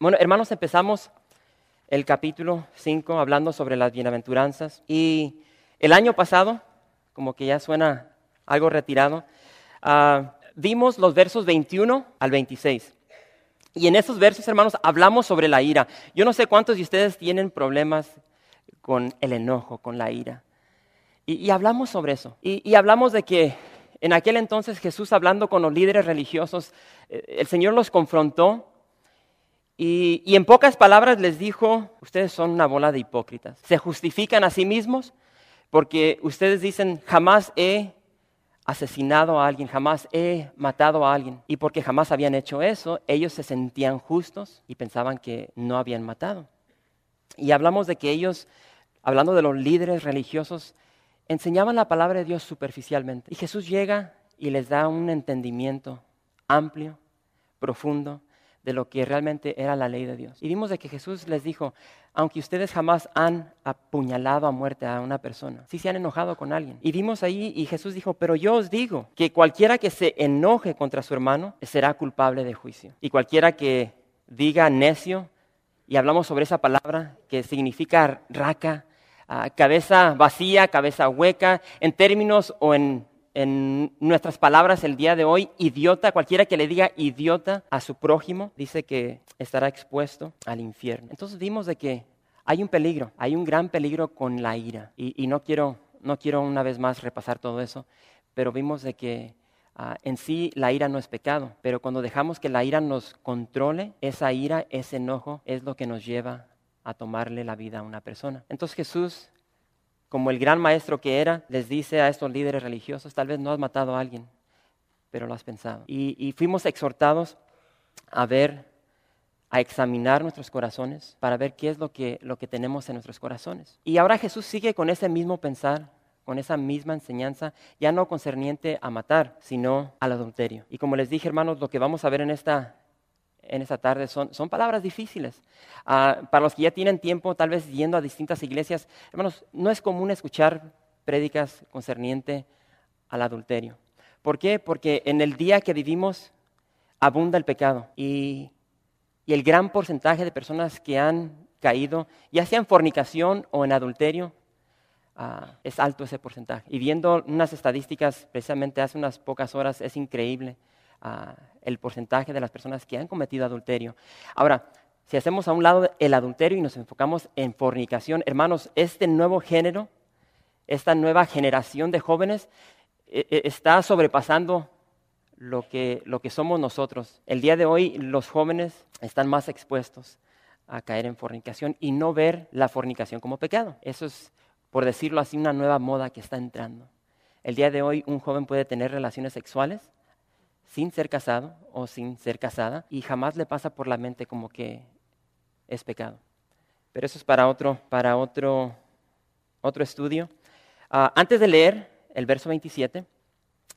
Bueno, hermanos, empezamos el capítulo 5 hablando sobre las bienaventuranzas. Y el año pasado, como que ya suena algo retirado, ah, vimos los versos 21 al 26. Y en esos versos, hermanos, hablamos sobre la ira. Yo no sé cuántos de ustedes tienen problemas con el enojo, con la ira. Y, hablamos sobre eso. y hablamos de que en aquel entonces Jesús hablando con los líderes religiosos, eh, el Señor los confrontó y, en pocas palabras les dijo, ustedes son una bola de hipócritas. Se justifican a sí mismos porque ustedes dicen, jamás he asesinado a alguien, jamás he matado a alguien. Y porque jamás habían hecho eso, ellos se sentían justos y pensaban que no habían matado. Y hablamos de que ellos, hablando de los líderes religiosos, enseñaban la palabra de Dios superficialmente. Y Jesús llega y les da un entendimiento amplio, profundo, de lo que realmente era la ley de Dios. Y vimos de que Jesús les dijo, aunque ustedes jamás han apuñalado a muerte a una persona, sí se han enojado con alguien. Y vimos ahí y Jesús dijo, pero yo os digo que cualquiera que se enoje contra su hermano será culpable de juicio. Y cualquiera que diga necio, y hablamos sobre esa palabra que significa raca, Ah, cabeza vacía, cabeza hueca, en términos o en, en nuestras palabras el día de hoy, idiota, cualquiera que le diga idiota a su prójimo, dice que estará expuesto al infierno. Entonces vimos de que hay un peligro, hay un gran peligro con la ira. Y, no, quiero, no quiero una vez más repasar todo eso, pero vimos de que ah, en sí la ira no es pecado, pero cuando dejamos que la ira nos controle, esa ira, ese enojo es lo que nos lleva a tomarle la vida a una persona. Entonces Jesús, como el gran maestro que era, les dice a estos líderes religiosos, tal vez no has matado a alguien, pero lo has pensado. Y, fuimos exhortados a ver, a examinar nuestros corazones para ver qué es lo que, lo que tenemos en nuestros corazones. Y ahora Jesús sigue con ese mismo pensar, con esa misma enseñanza, ya no concerniente a matar, sino al adulterio. Y como les dije, hermanos, lo que vamos a ver en esta en esta tarde son, son palabras difíciles. Ah, para los que ya tienen tiempo, tal vez yendo a distintas iglesias, hermanos, no es común escuchar prédicas concerniente al adulterio. ¿Por qué? Porque en el día que vivimos abunda el pecado y, y el gran porcentaje de personas que han caído, ya sea en fornicación o en adulterio, ah, es alto ese porcentaje. Y viendo unas estadísticas precisamente hace unas pocas horas, es increíble el porcentaje de las personas que han cometido adulterio. Ahora, si hacemos a un lado el adulterio y nos enfocamos en fornicación, hermanos, este nuevo género, esta nueva generación de jóvenes e, e, está sobrepasando lo que, lo que somos nosotros. El día de hoy los jóvenes están más expuestos a caer en fornicación y no ver la fornicación como pecado. Eso es, por decirlo así, una nueva moda que está entrando. El día de hoy un joven puede tener relaciones sexuales sin ser casado o sin ser casada y jamás le pasa por la mente como que es pecado. Pero eso es para otro, para otro, otro estudio. Ah, antes de leer el verso 27,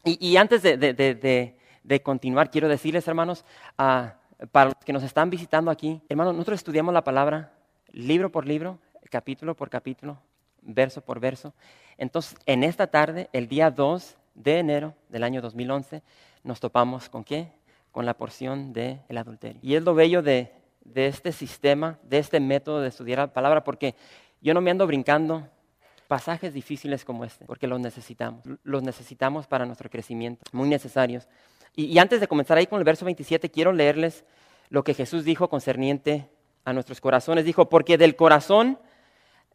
y, antes de, continuar, quiero decirles, hermanos, ah, para los que nos están visitando aquí, hermanos, nosotros estudiamos la palabra libro por libro, capítulo por capítulo, verso por verso. Entonces, en esta tarde, el día 2 de enero del año 2011, nos topamos con qué? Con la porción del adulterio. Y es lo bello de, este sistema, de este método de estudiar la palabra, porque yo no me ando brincando pasajes difíciles como este, porque los necesitamos. Los necesitamos para nuestro crecimiento, muy necesarios. Y, y, antes de comenzar ahí con el verso 27, quiero leerles lo que Jesús dijo concerniente a nuestros corazones. Dijo, porque del corazón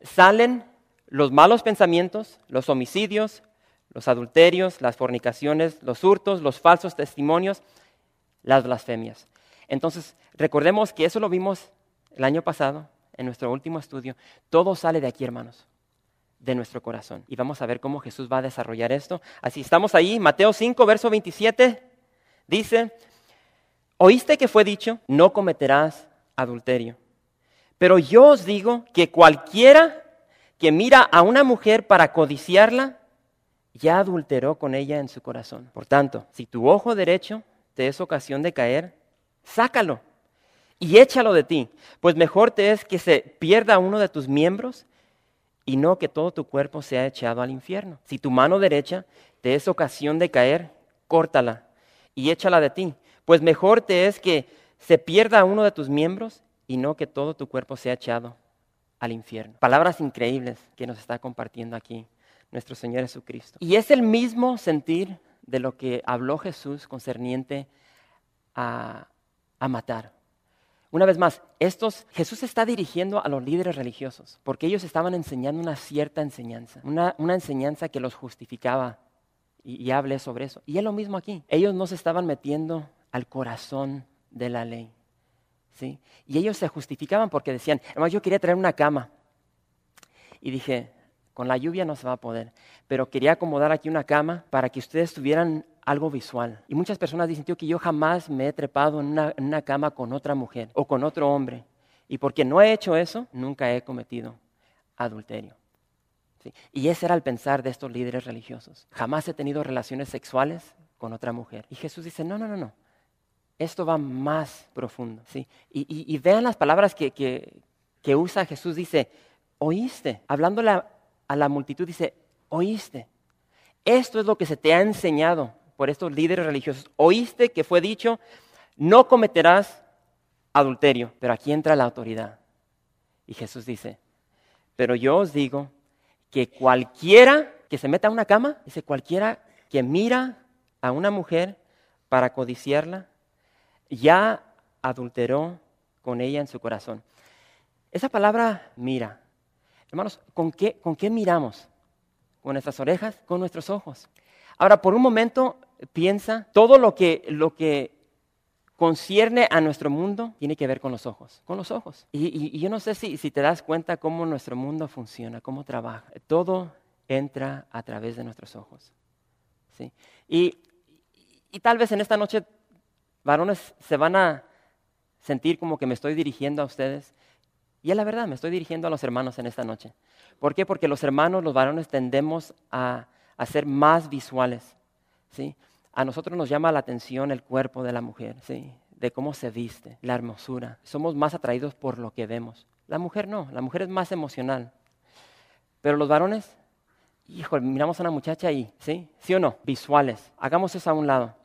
salen los malos pensamientos, los homicidios, los adulterios, las fornicaciones, los hurtos, los falsos testimonios, las blasfemias. Entonces, recordemos que eso lo vimos el año pasado, en nuestro último estudio. Todo sale de aquí, hermanos, de nuestro corazón. Y vamos a ver cómo Jesús va a desarrollar esto. Así estamos ahí, Mateo 5, verso 27, dice, oíste que fue dicho, no cometerás adulterio. Pero yo os digo que cualquiera que mira a una mujer para codiciarla, ya adulteró con ella en su corazón. Por tanto, si tu ojo derecho te es ocasión de caer, sácalo y échalo de ti, pues mejor te es que se pierda uno de tus miembros y no que todo tu cuerpo sea echado al infierno. Si tu mano derecha te es ocasión de caer, córtala y échala de ti, pues mejor te es que se pierda uno de tus miembros y no que todo tu cuerpo sea echado al infierno. Palabras increíbles que nos está compartiendo aquí nuestro Señor Jesucristo. Y es el mismo sentir de lo que habló Jesús concerniente a, matar. Una vez más, estos, Jesús está dirigiendo a los líderes religiosos, porque ellos estaban enseñando una cierta enseñanza, una, enseñanza que los justificaba, y, y hablé sobre eso. Y es lo mismo aquí, ellos no se estaban metiendo al corazón de la ley. ¿sí? Y ellos se justificaban porque decían, hermano, yo quería traer una cama. Y dije, con la lluvia no se va a poder, pero quería acomodar aquí una cama para que ustedes tuvieran algo visual. Y muchas personas dicen, tío, que yo jamás me he trepado en una, una cama con otra mujer o con otro hombre. Y porque no he hecho eso, nunca he cometido adulterio. Y ese era el pensar de estos líderes religiosos. Jamás he tenido relaciones sexuales con otra mujer. Y Jesús dice, no, no, no, no. Esto va más profundo. ¿sí? Y, vean las palabras que, que, que, usa Jesús. Dice, oíste. Hablándole a la multitud, dice, oíste. Esto es lo que se te ha enseñado por estos líderes religiosos. Oíste que fue dicho, no cometerás adulterio, pero aquí entra la autoridad. Y Jesús dice, pero yo os digo que cualquiera que se meta a una cama, dice cualquiera que mira a una mujer para codiciarla, ya adulteró con ella en su corazón. Esa palabra mira, hermanos, ¿con qué, con qué miramos? ¿Con nuestras orejas? ¿Con nuestros ojos? Ahora, por un momento, piensa, todo lo que, lo que concierne a nuestro mundo tiene que ver con los ojos, con los ojos. Y, y, yo no sé si, si, te das cuenta cómo nuestro mundo funciona, cómo trabaja. Todo entra a través de nuestros ojos. ¿sí? Y, y tal vez en esta noche varones se van a sentir como que me estoy dirigiendo a ustedes. Y es la verdad, me estoy dirigiendo a los hermanos en esta noche. ¿Por qué? Porque los hermanos, los varones, tendemos a, a ser más visuales. ¿sí? A nosotros nos llama la atención el cuerpo de la mujer, ¿sí? de cómo se viste, la hermosura. Somos más atraídos por lo que vemos. La mujer no, la mujer es más emocional. Pero los varones, hijo, miramos a una muchacha y, ¿sí? ¿Sí o no? Visuales. Hagamos eso a un lado.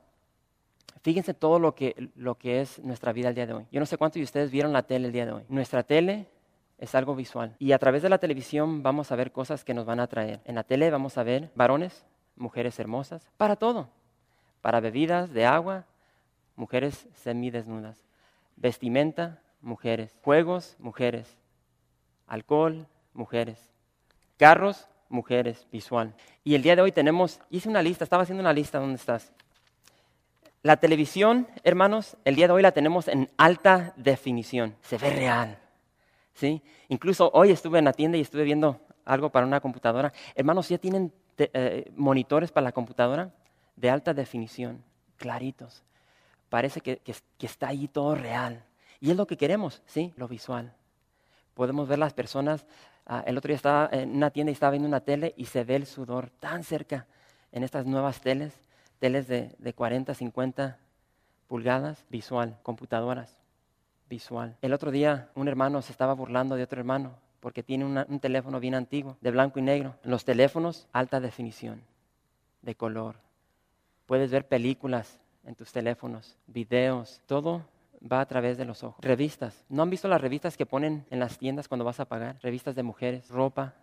Fíjense todo lo que, lo que es nuestra vida el día de hoy. Yo no sé cuántos de ustedes vieron la tele el día de hoy. Nuestra tele es algo visual. Y a través de la televisión vamos a ver cosas que nos van a atraer. En la tele vamos a ver varones, mujeres hermosas, para todo. Para bebidas de agua, mujeres semidesnudas. Vestimenta, mujeres. Juegos, mujeres. Alcohol, mujeres. Carros, mujeres, visual. Y el día de hoy tenemos, hice una lista, estaba haciendo una lista, ¿dónde estás? La televisión, hermanos, el día de hoy la tenemos en alta definición. Se ve real. ¿sí? Incluso hoy estuve en la tienda y estuve viendo algo para una computadora. Hermanos, ya tienen eh, monitores para la computadora de alta definición, claritos. Parece que, que, está ahí todo real. Y es lo que queremos, ¿sí? Lo visual. Podemos ver las personas. Uh, el otro día estaba en una tienda y estaba viendo una tele y se ve el sudor tan cerca en estas nuevas teles teles de, de 40, 50 pulgadas, visual, computadoras, visual. El otro día un hermano se estaba burlando de otro hermano porque tiene un teléfono bien antiguo, de blanco y negro. Los teléfonos, alta definición, de color. Puedes ver películas en tus teléfonos, videos, todo va a través de los ojos. Revistas. ¿No han visto las revistas que ponen en las tiendas cuando vas a pagar? Revistas de mujeres, ropa,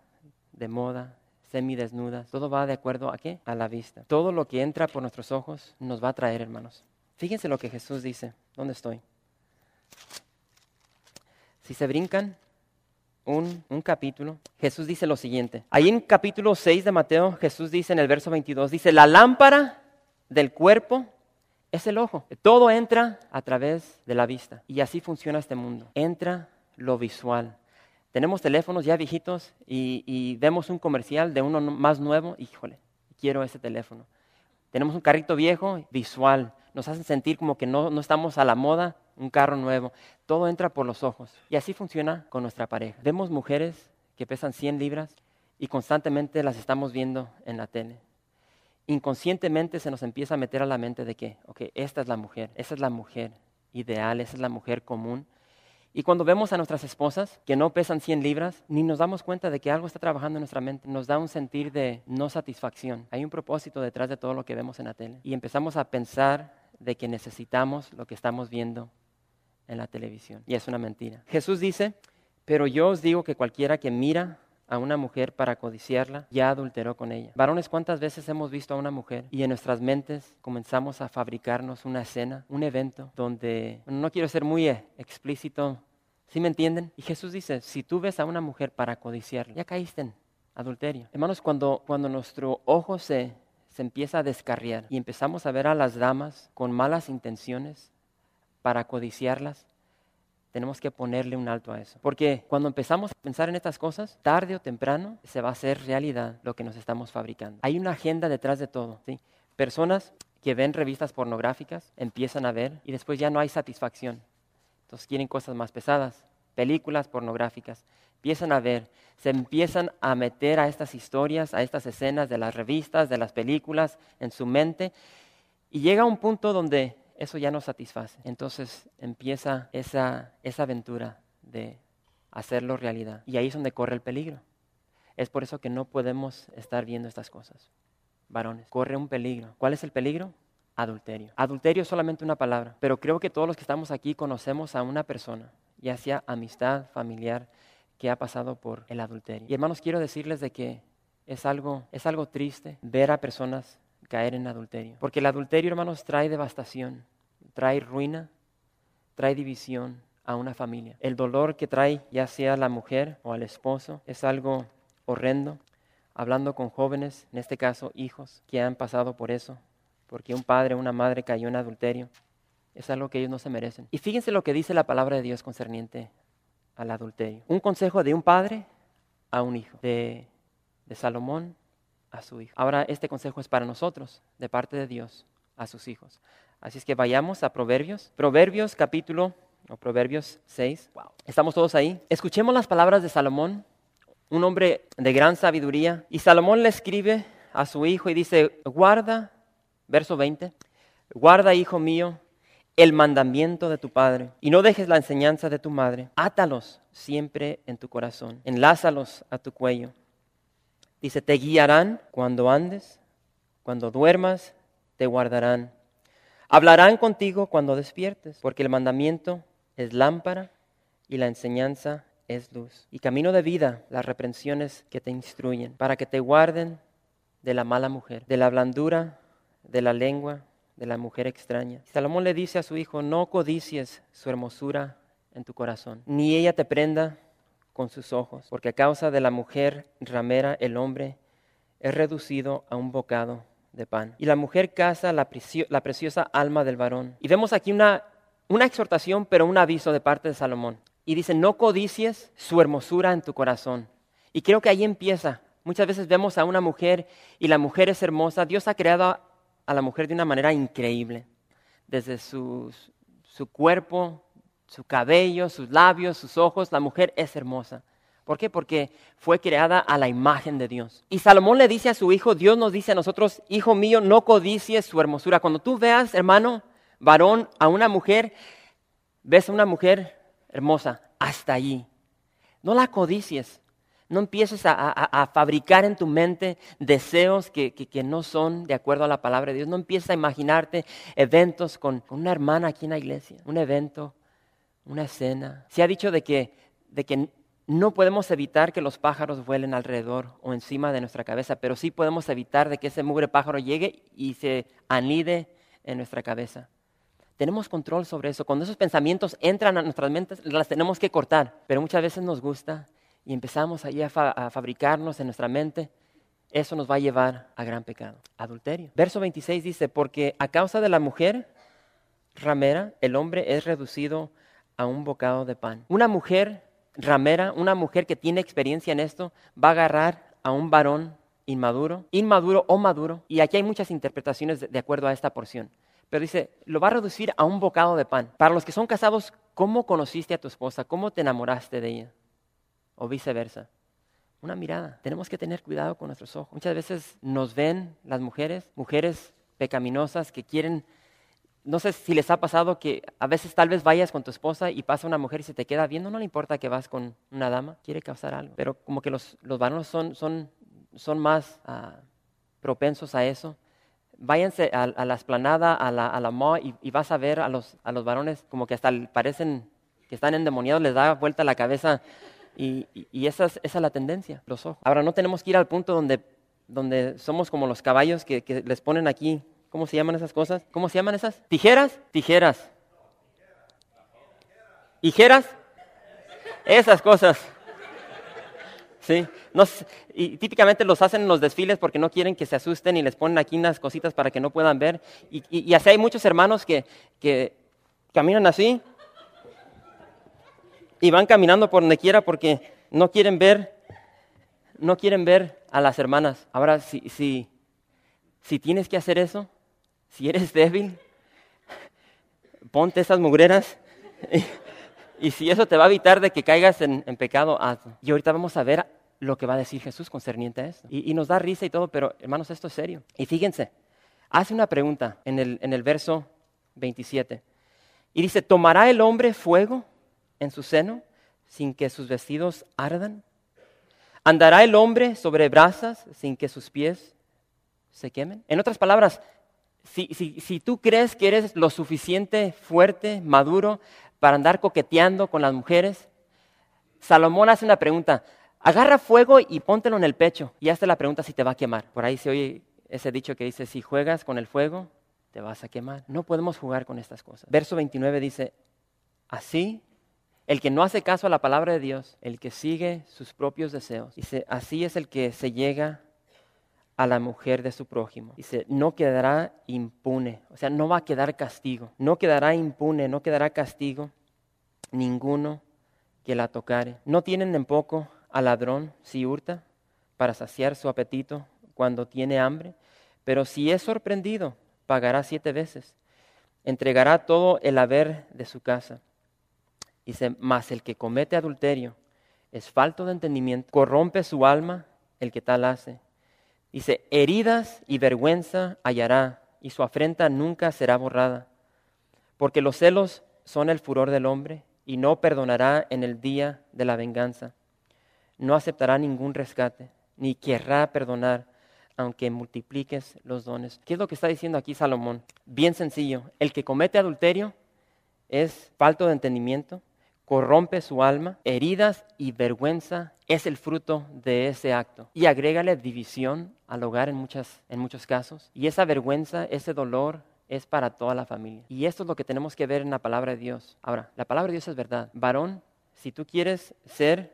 de moda, semidesnudas. Todo va de acuerdo a qué? A la vista. Todo lo que entra por nuestros ojos nos va a traer, hermanos. Fíjense lo que Jesús dice. ¿Dónde estoy? Si se brincan un, un, capítulo, Jesús dice lo siguiente. Ahí en capítulo 6 de Mateo, Jesús dice en el verso 22, dice, la lámpara del cuerpo es el ojo. Todo entra a través de la vista. Y así funciona este mundo. Entra lo visual. Tenemos teléfonos ya viejitos y, y, vemos un comercial de uno más nuevo, híjole, quiero ese teléfono. Tenemos un carrito viejo, visual, nos hacen sentir como que no, no estamos a la moda, un carro nuevo. Todo entra por los ojos. Y así funciona con nuestra pareja. Vemos mujeres que pesan 100 libras y constantemente las estamos viendo en la tele. Inconscientemente se nos empieza a meter a la mente de que, ok, esta es la mujer, esa es la mujer ideal, esa es la mujer común. Y cuando vemos a nuestras esposas que no pesan 100 libras, ni nos damos cuenta de que algo está trabajando en nuestra mente, nos da un sentir de no satisfacción. Hay un propósito detrás de todo lo que vemos en la tele. Y empezamos a pensar de que necesitamos lo que estamos viendo en la televisión. Y es una mentira. Jesús dice, pero yo os digo que cualquiera que mira a una mujer para codiciarla, ya adulteró con ella. Varones, ¿cuántas veces hemos visto a una mujer y en nuestras mentes comenzamos a fabricarnos una escena, un evento donde, no quiero ser muy eh, explícito, ¿sí me entienden? Y Jesús dice, si tú ves a una mujer para codiciarla, ya caíste en adulterio. Hermanos, cuando, cuando nuestro ojo se, se empieza a descarriar y empezamos a ver a las damas con malas intenciones para codiciarlas, tenemos que ponerle un alto a eso. Porque cuando empezamos a pensar en estas cosas, tarde o temprano se va a hacer realidad lo que nos estamos fabricando. Hay una agenda detrás de todo. ¿sí? Personas que ven revistas pornográficas empiezan a ver y después ya no hay satisfacción. Entonces quieren cosas más pesadas, películas pornográficas. Empiezan a ver, se empiezan a meter a estas historias, a estas escenas de las revistas, de las películas en su mente y llega un punto donde eso ya no satisface. Entonces empieza esa, esa aventura de hacerlo realidad. Y ahí es donde corre el peligro. Es por eso que no podemos estar viendo estas cosas. Varones, corre un peligro. ¿Cuál es el peligro? Adulterio. Adulterio es solamente una palabra, pero creo que todos los que estamos aquí conocemos a una persona, ya sea amistad, familiar, que ha pasado por el adulterio. Y hermanos, quiero decirles de que es algo, es algo triste ver a personas caer en adulterio. Porque el adulterio, hermanos, trae devastación, trae ruina, trae división a una familia. El dolor que trae ya sea la mujer o al esposo es algo horrendo. Hablando con jóvenes, en este caso hijos, que han pasado por eso, porque un padre o una madre cayó en adulterio, es algo que ellos no se merecen. Y fíjense lo que dice la palabra de Dios concerniente al adulterio. Un consejo de un padre a un hijo, de, de Salomón a su hijo. Ahora este consejo es para nosotros, de parte de Dios, a sus hijos. Así es que vayamos a Proverbios. Proverbios capítulo, o Proverbios 6. ¿Estamos todos ahí? Escuchemos las palabras de Salomón, un hombre de gran sabiduría. Y Salomón le escribe a su hijo y dice, guarda, verso 20, guarda, hijo mío, el mandamiento de tu padre y no dejes la enseñanza de tu madre. Átalos siempre en tu corazón, enlázalos a tu cuello Dice, te guiarán cuando andes, cuando duermas, te guardarán. Hablarán contigo cuando despiertes, porque el mandamiento es lámpara y la enseñanza es luz. Y camino de vida, las reprensiones que te instruyen, para que te guarden de la mala mujer, de la blandura, de la lengua, de la mujer extraña. Salomón le dice a su hijo, no codicies su hermosura en tu corazón, ni ella te prenda con sus ojos, porque a causa de la mujer ramera el hombre es reducido a un bocado de pan. Y la mujer caza la, preciosa alma del varón. Y vemos aquí una, exhortación, pero un aviso de parte de Salomón. Y dice, no codicies su hermosura en tu corazón. Y creo que ahí empieza. Muchas veces vemos a una mujer y la mujer es hermosa. Dios ha creado a la mujer de una manera increíble. Desde su cuerpo, su cabello, sus labios, sus ojos, la mujer es hermosa. ¿Por qué? Porque fue creada a la imagen de Dios. Y Salomón le dice a su hijo, Dios nos dice a nosotros, hijo mío, no codicies su hermosura. Cuando tú veas, hermano, varón, a una mujer, ves a una mujer hermosa, hasta allí. No la codicies. No empieces a, fabricar en tu mente deseos que, no son de acuerdo a la palabra de Dios. No empieces a imaginarte eventos con, con una hermana aquí en la iglesia, un evento una escena. Se ha dicho de que, de que no podemos evitar que los pájaros vuelen alrededor o encima de nuestra cabeza, pero sí podemos evitar de que ese mugre pájaro llegue y se anide en nuestra cabeza. Tenemos control sobre eso. Cuando esos pensamientos entran a nuestras mentes, las tenemos que cortar. Pero muchas veces nos gusta y empezamos allí a, a fabricarnos en nuestra mente. Eso nos va a llevar a gran pecado, adulterio. Verso 26 dice, porque a causa de la mujer ramera, el hombre es reducido a un bocado de pan. Una mujer ramera, una mujer que tiene experiencia en esto, va a agarrar a un varón inmaduro, inmaduro o maduro, y aquí hay muchas interpretaciones de, acuerdo a esta porción. Pero dice, lo va a reducir a un bocado de pan. Para los que son casados, ¿cómo conociste a tu esposa? ¿Cómo te enamoraste de ella? O viceversa. Una mirada. Tenemos que tener cuidado con nuestros ojos. Muchas veces nos ven las mujeres, mujeres pecaminosas que quieren no sé si les ha pasado que a veces tal vez vayas con tu esposa y pasa una mujer y se te queda viendo, no le importa que vas con una dama, quiere causar algo. Pero como que los, los varones son, son, son más ah, propensos a eso. Váyanse a, la esplanada, a la, a la mall y, vas a ver a los, a los varones como que hasta parecen que están endemoniados, les da vuelta la cabeza y, y, esa, es, esa, es, la tendencia, los ojos. Ahora no tenemos que ir al punto donde, donde somos como los caballos que, que les ponen aquí ¿Cómo se llaman esas cosas? ¿Cómo se llaman esas? ¿Tijeras? Tijeras. ¿Tijeras? Esas cosas. Sí. y típicamente los hacen en los desfiles porque no quieren que se asusten y les ponen aquí unas cositas para que no puedan ver. Y, así hay muchos hermanos que, que caminan así y van caminando por donde quiera porque no quieren ver, no quieren ver a las hermanas. Ahora, si, si, si tienes que hacer eso, si eres débil, ponte esas mugreras. Y, si eso te va a evitar de que caigas en, pecado, hazlo. Y ahorita vamos a ver lo que va a decir Jesús concerniente a esto. Y, nos da risa y todo, pero hermanos, esto es serio. Y fíjense, hace una pregunta en el, en el verso 27. Y dice, ¿tomará el hombre fuego en su seno sin que sus vestidos ardan? ¿Andará el hombre sobre brasas sin que sus pies se quemen? En otras palabras, si, tú crees que eres lo suficiente fuerte, maduro, para andar coqueteando con las mujeres, Salomón hace una pregunta. Agarra fuego y póntelo en el pecho y hazte la pregunta si te va a quemar. Por ahí se oye ese dicho que dice, si juegas con el fuego, te vas a quemar. No podemos jugar con estas cosas. Verso 29 dice, así, el que no hace caso a la palabra de Dios, el que sigue sus propios deseos, dice, así es el que se llega a la mujer de su prójimo. Dice, no quedará impune, o sea, no va a quedar castigo, no quedará impune, no quedará castigo ninguno que la tocare. No tienen en poco al ladrón si hurta para saciar su apetito cuando tiene hambre, pero si es sorprendido, pagará siete veces, entregará todo el haber de su casa. Dice, mas el que comete adulterio es falto de entendimiento, corrompe su alma el que tal hace Dice, heridas y vergüenza hallará, y su afrenta nunca será borrada, porque los celos son el furor del hombre, y no perdonará en el día de la venganza. No aceptará ningún rescate, ni querrá perdonar, aunque multipliques los dones. ¿Qué es lo que está diciendo aquí Salomón? Bien sencillo, el que comete adulterio es falto de entendimiento, corrompe su alma, heridas y vergüenza es el fruto de ese acto. Y agrégale división al hogar en, muchas, en muchos casos. Y esa vergüenza, ese dolor es para toda la familia. Y esto es lo que tenemos que ver en la palabra de Dios. Ahora, la palabra de Dios es verdad. Varón, si tú quieres ser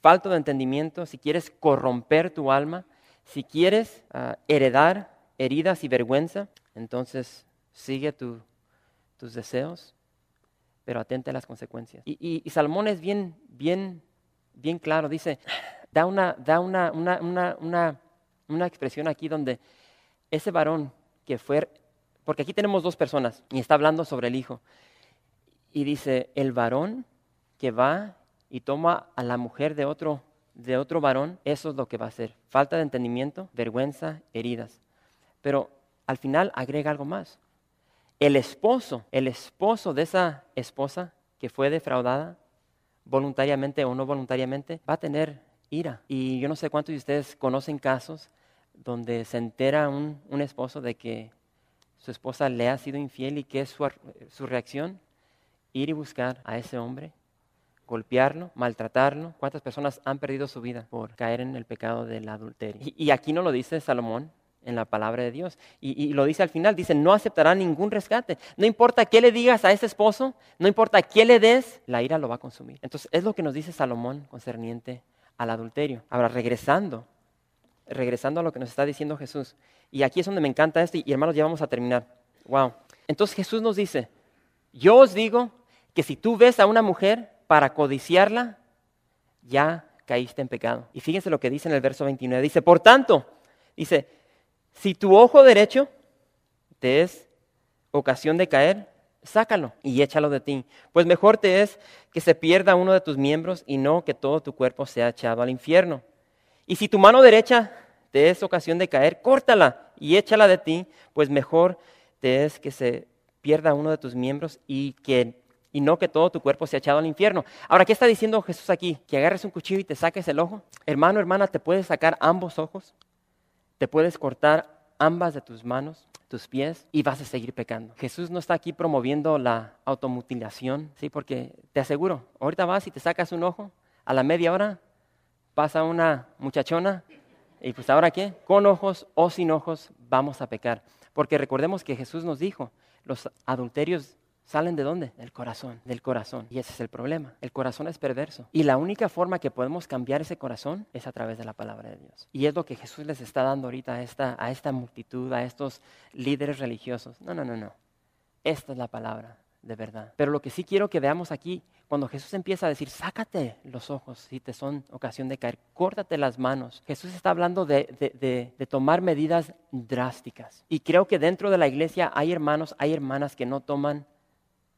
falto de entendimiento, si quieres corromper tu alma, si quieres ah, heredar heridas y vergüenza, entonces sigue tus deseos, pero atente a las consecuencias. Y, Salmón es bien, bien, bien claro, dice, da una, da una, una, una, expresión aquí donde ese varón que fue, porque aquí tenemos dos personas y está hablando sobre el hijo, y dice, el varón que va y toma a la mujer de otro, de otro varón, eso es lo que va a hacer. Falta de entendimiento, vergüenza, heridas. Pero al final agrega algo más el esposo, el esposo de esa esposa que fue defraudada, voluntariamente o no voluntariamente, va a tener ira. Y yo no sé cuántos de ustedes conocen casos donde se entera un, esposo de que su esposa le ha sido infiel y que es su, reacción, ir y buscar a ese hombre, golpearlo, maltratarlo. ¿Cuántas personas han perdido su vida por caer en el pecado del adulterio? y aquí no lo dice Salomón, en la palabra de Dios. Y, lo dice al final, dice, no aceptará ningún rescate. No importa qué le digas a ese esposo, no importa qué le des, la ira lo va a consumir. Entonces es lo que nos dice Salomón concerniente al adulterio. Ahora, regresando, regresando a lo que nos está diciendo Jesús. Y aquí es donde me encanta esto y hermanos, ya vamos a terminar. Wow. Entonces Jesús nos dice, yo os digo que si tú ves a una mujer para codiciarla, ya caíste en pecado. Y fíjense lo que dice en el verso 29. Dice, por tanto, dice, si tu ojo derecho te es ocasión de caer, sácalo y échalo de ti. Pues mejor te es que se pierda uno de tus miembros y no que todo tu cuerpo sea echado al infierno. Y si tu mano derecha te es ocasión de caer, córtala y échala de ti, pues mejor te es que se pierda uno de tus miembros y que y no que todo tu cuerpo sea echado al infierno. Ahora, ¿qué está diciendo Jesús aquí? Que agarres un cuchillo y te saques el ojo. Hermano, hermana, te puedes sacar ambos ojos. Te puedes cortar ambas de tus manos, tus pies, y vas a seguir pecando. Jesús no está aquí promoviendo la automutilación, ¿sí? Porque te aseguro, ahorita vas y te sacas un ojo, a la media hora pasa una muchachona, y pues ahora qué, con ojos o sin ojos vamos a pecar. Porque recordemos que Jesús nos dijo, los adulterios ¿Salen de dónde? Del corazón, del corazón. Y ese es el problema. El corazón es perverso. Y la única forma que podemos cambiar ese corazón es a través de la palabra de Dios. Y es lo que Jesús les está dando ahorita a esta, a esta multitud, a estos líderes religiosos. No, no, no, no. Esta es la palabra de verdad. Pero lo que sí quiero que veamos aquí, cuando Jesús empieza a decir, sácate los ojos si te son ocasión de caer, córtate las manos. Jesús está hablando de, de, de, tomar medidas drásticas. Y creo que dentro de la iglesia hay hermanos, hay hermanas que no toman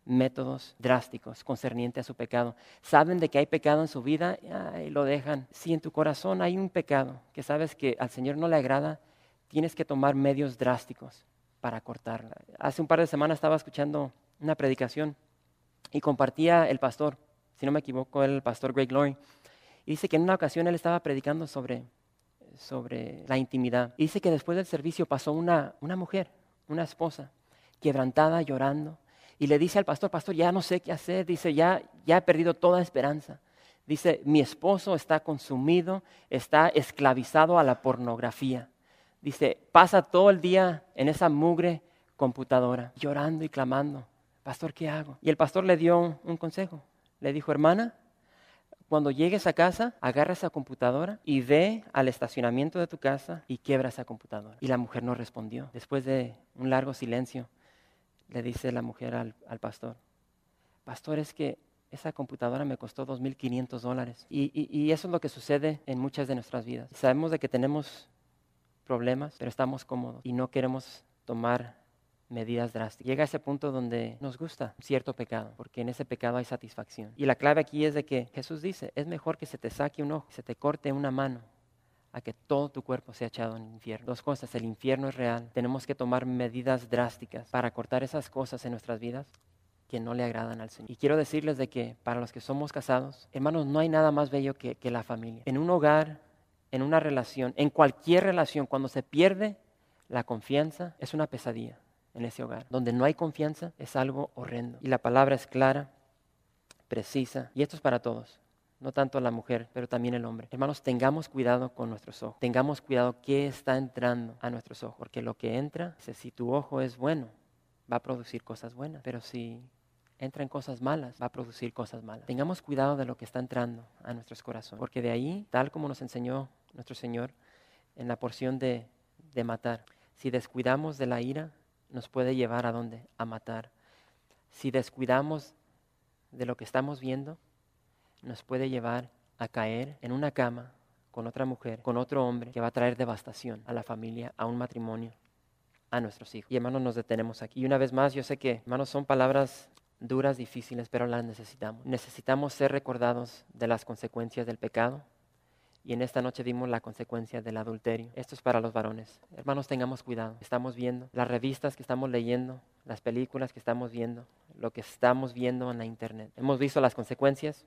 métodos drásticos concernientes a su pecado. Saben de que hay pecado en su vida y lo dejan. Si en tu corazón hay un pecado que sabes que al Señor no le agrada, tienes que tomar medios drásticos para cortarla. Hace un par de semanas estaba escuchando una predicación y compartía el pastor, si no me equivoco, el pastor Greg Laurie, y dice que en una ocasión él estaba predicando sobre, sobre la intimidad. Y dice que después del servicio pasó una, una mujer, una esposa, quebrantada, llorando, y le dice al pastor, pastor, ya no sé qué hacer, dice, ya, ya he perdido toda esperanza. Dice, mi esposo está consumido, está esclavizado a la pornografía. Dice, pasa todo el día en esa mugre computadora, llorando y clamando. Pastor, ¿qué hago? Y el pastor le dio un consejo. Le dijo, hermana, cuando llegues a casa, agarra esa computadora y ve al estacionamiento de tu casa y quiebra esa computadora. Y la mujer no respondió. Después de un largo silencio, le dice la mujer al, pastor, pastor, es que esa computadora me costó 2.500 dólares. Y, y, eso es lo que sucede en muchas de nuestras vidas. Sabemos de que tenemos problemas, pero estamos cómodos y no queremos tomar medidas drásticas. Llega a ese punto donde nos gusta cierto pecado, porque en ese pecado hay satisfacción. Y la clave aquí es de que Jesús dice, es mejor que se te saque un ojo, se te corte una mano, a que todo tu cuerpo sea echado en el infierno. Dos cosas, el infierno es real. Tenemos que tomar medidas drásticas para cortar esas cosas en nuestras vidas que no le agradan al Señor. Y quiero decirles de que para los que somos casados, hermanos, no hay nada más bello que, que la familia. En un hogar, en una relación, en cualquier relación, cuando se pierde la confianza, es una pesadilla en ese hogar. Donde no hay confianza es algo horrendo. Y la palabra es clara, precisa, y esto es para todos no tanto la mujer, pero también el hombre. Hermanos, tengamos cuidado con nuestros ojos. Tengamos cuidado qué está entrando a nuestros ojos, porque lo que entra, si tu ojo es bueno, va a producir cosas buenas, pero si entra en cosas malas, va a producir cosas malas. Tengamos cuidado de lo que está entrando a nuestros corazones, porque de ahí, tal como nos enseñó nuestro Señor en la porción de, de matar, si descuidamos de la ira, nos puede llevar a dónde? A matar. Si descuidamos de lo que estamos viendo, nos puede llevar a caer en una cama con otra mujer, con otro hombre, que va a traer devastación a la familia, a un matrimonio, a nuestros hijos. Y hermanos, nos detenemos aquí. Y una vez más, yo sé que, hermanos, son palabras duras, difíciles, pero las necesitamos. Necesitamos ser recordados de las consecuencias del pecado. Y en esta noche vimos la consecuencia del adulterio. Esto es para los varones. Hermanos, tengamos cuidado. Estamos viendo las revistas que estamos leyendo, las películas que estamos viendo, lo que estamos viendo en la internet. Hemos visto las consecuencias,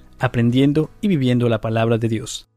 aprendiendo y viviendo la palabra de Dios.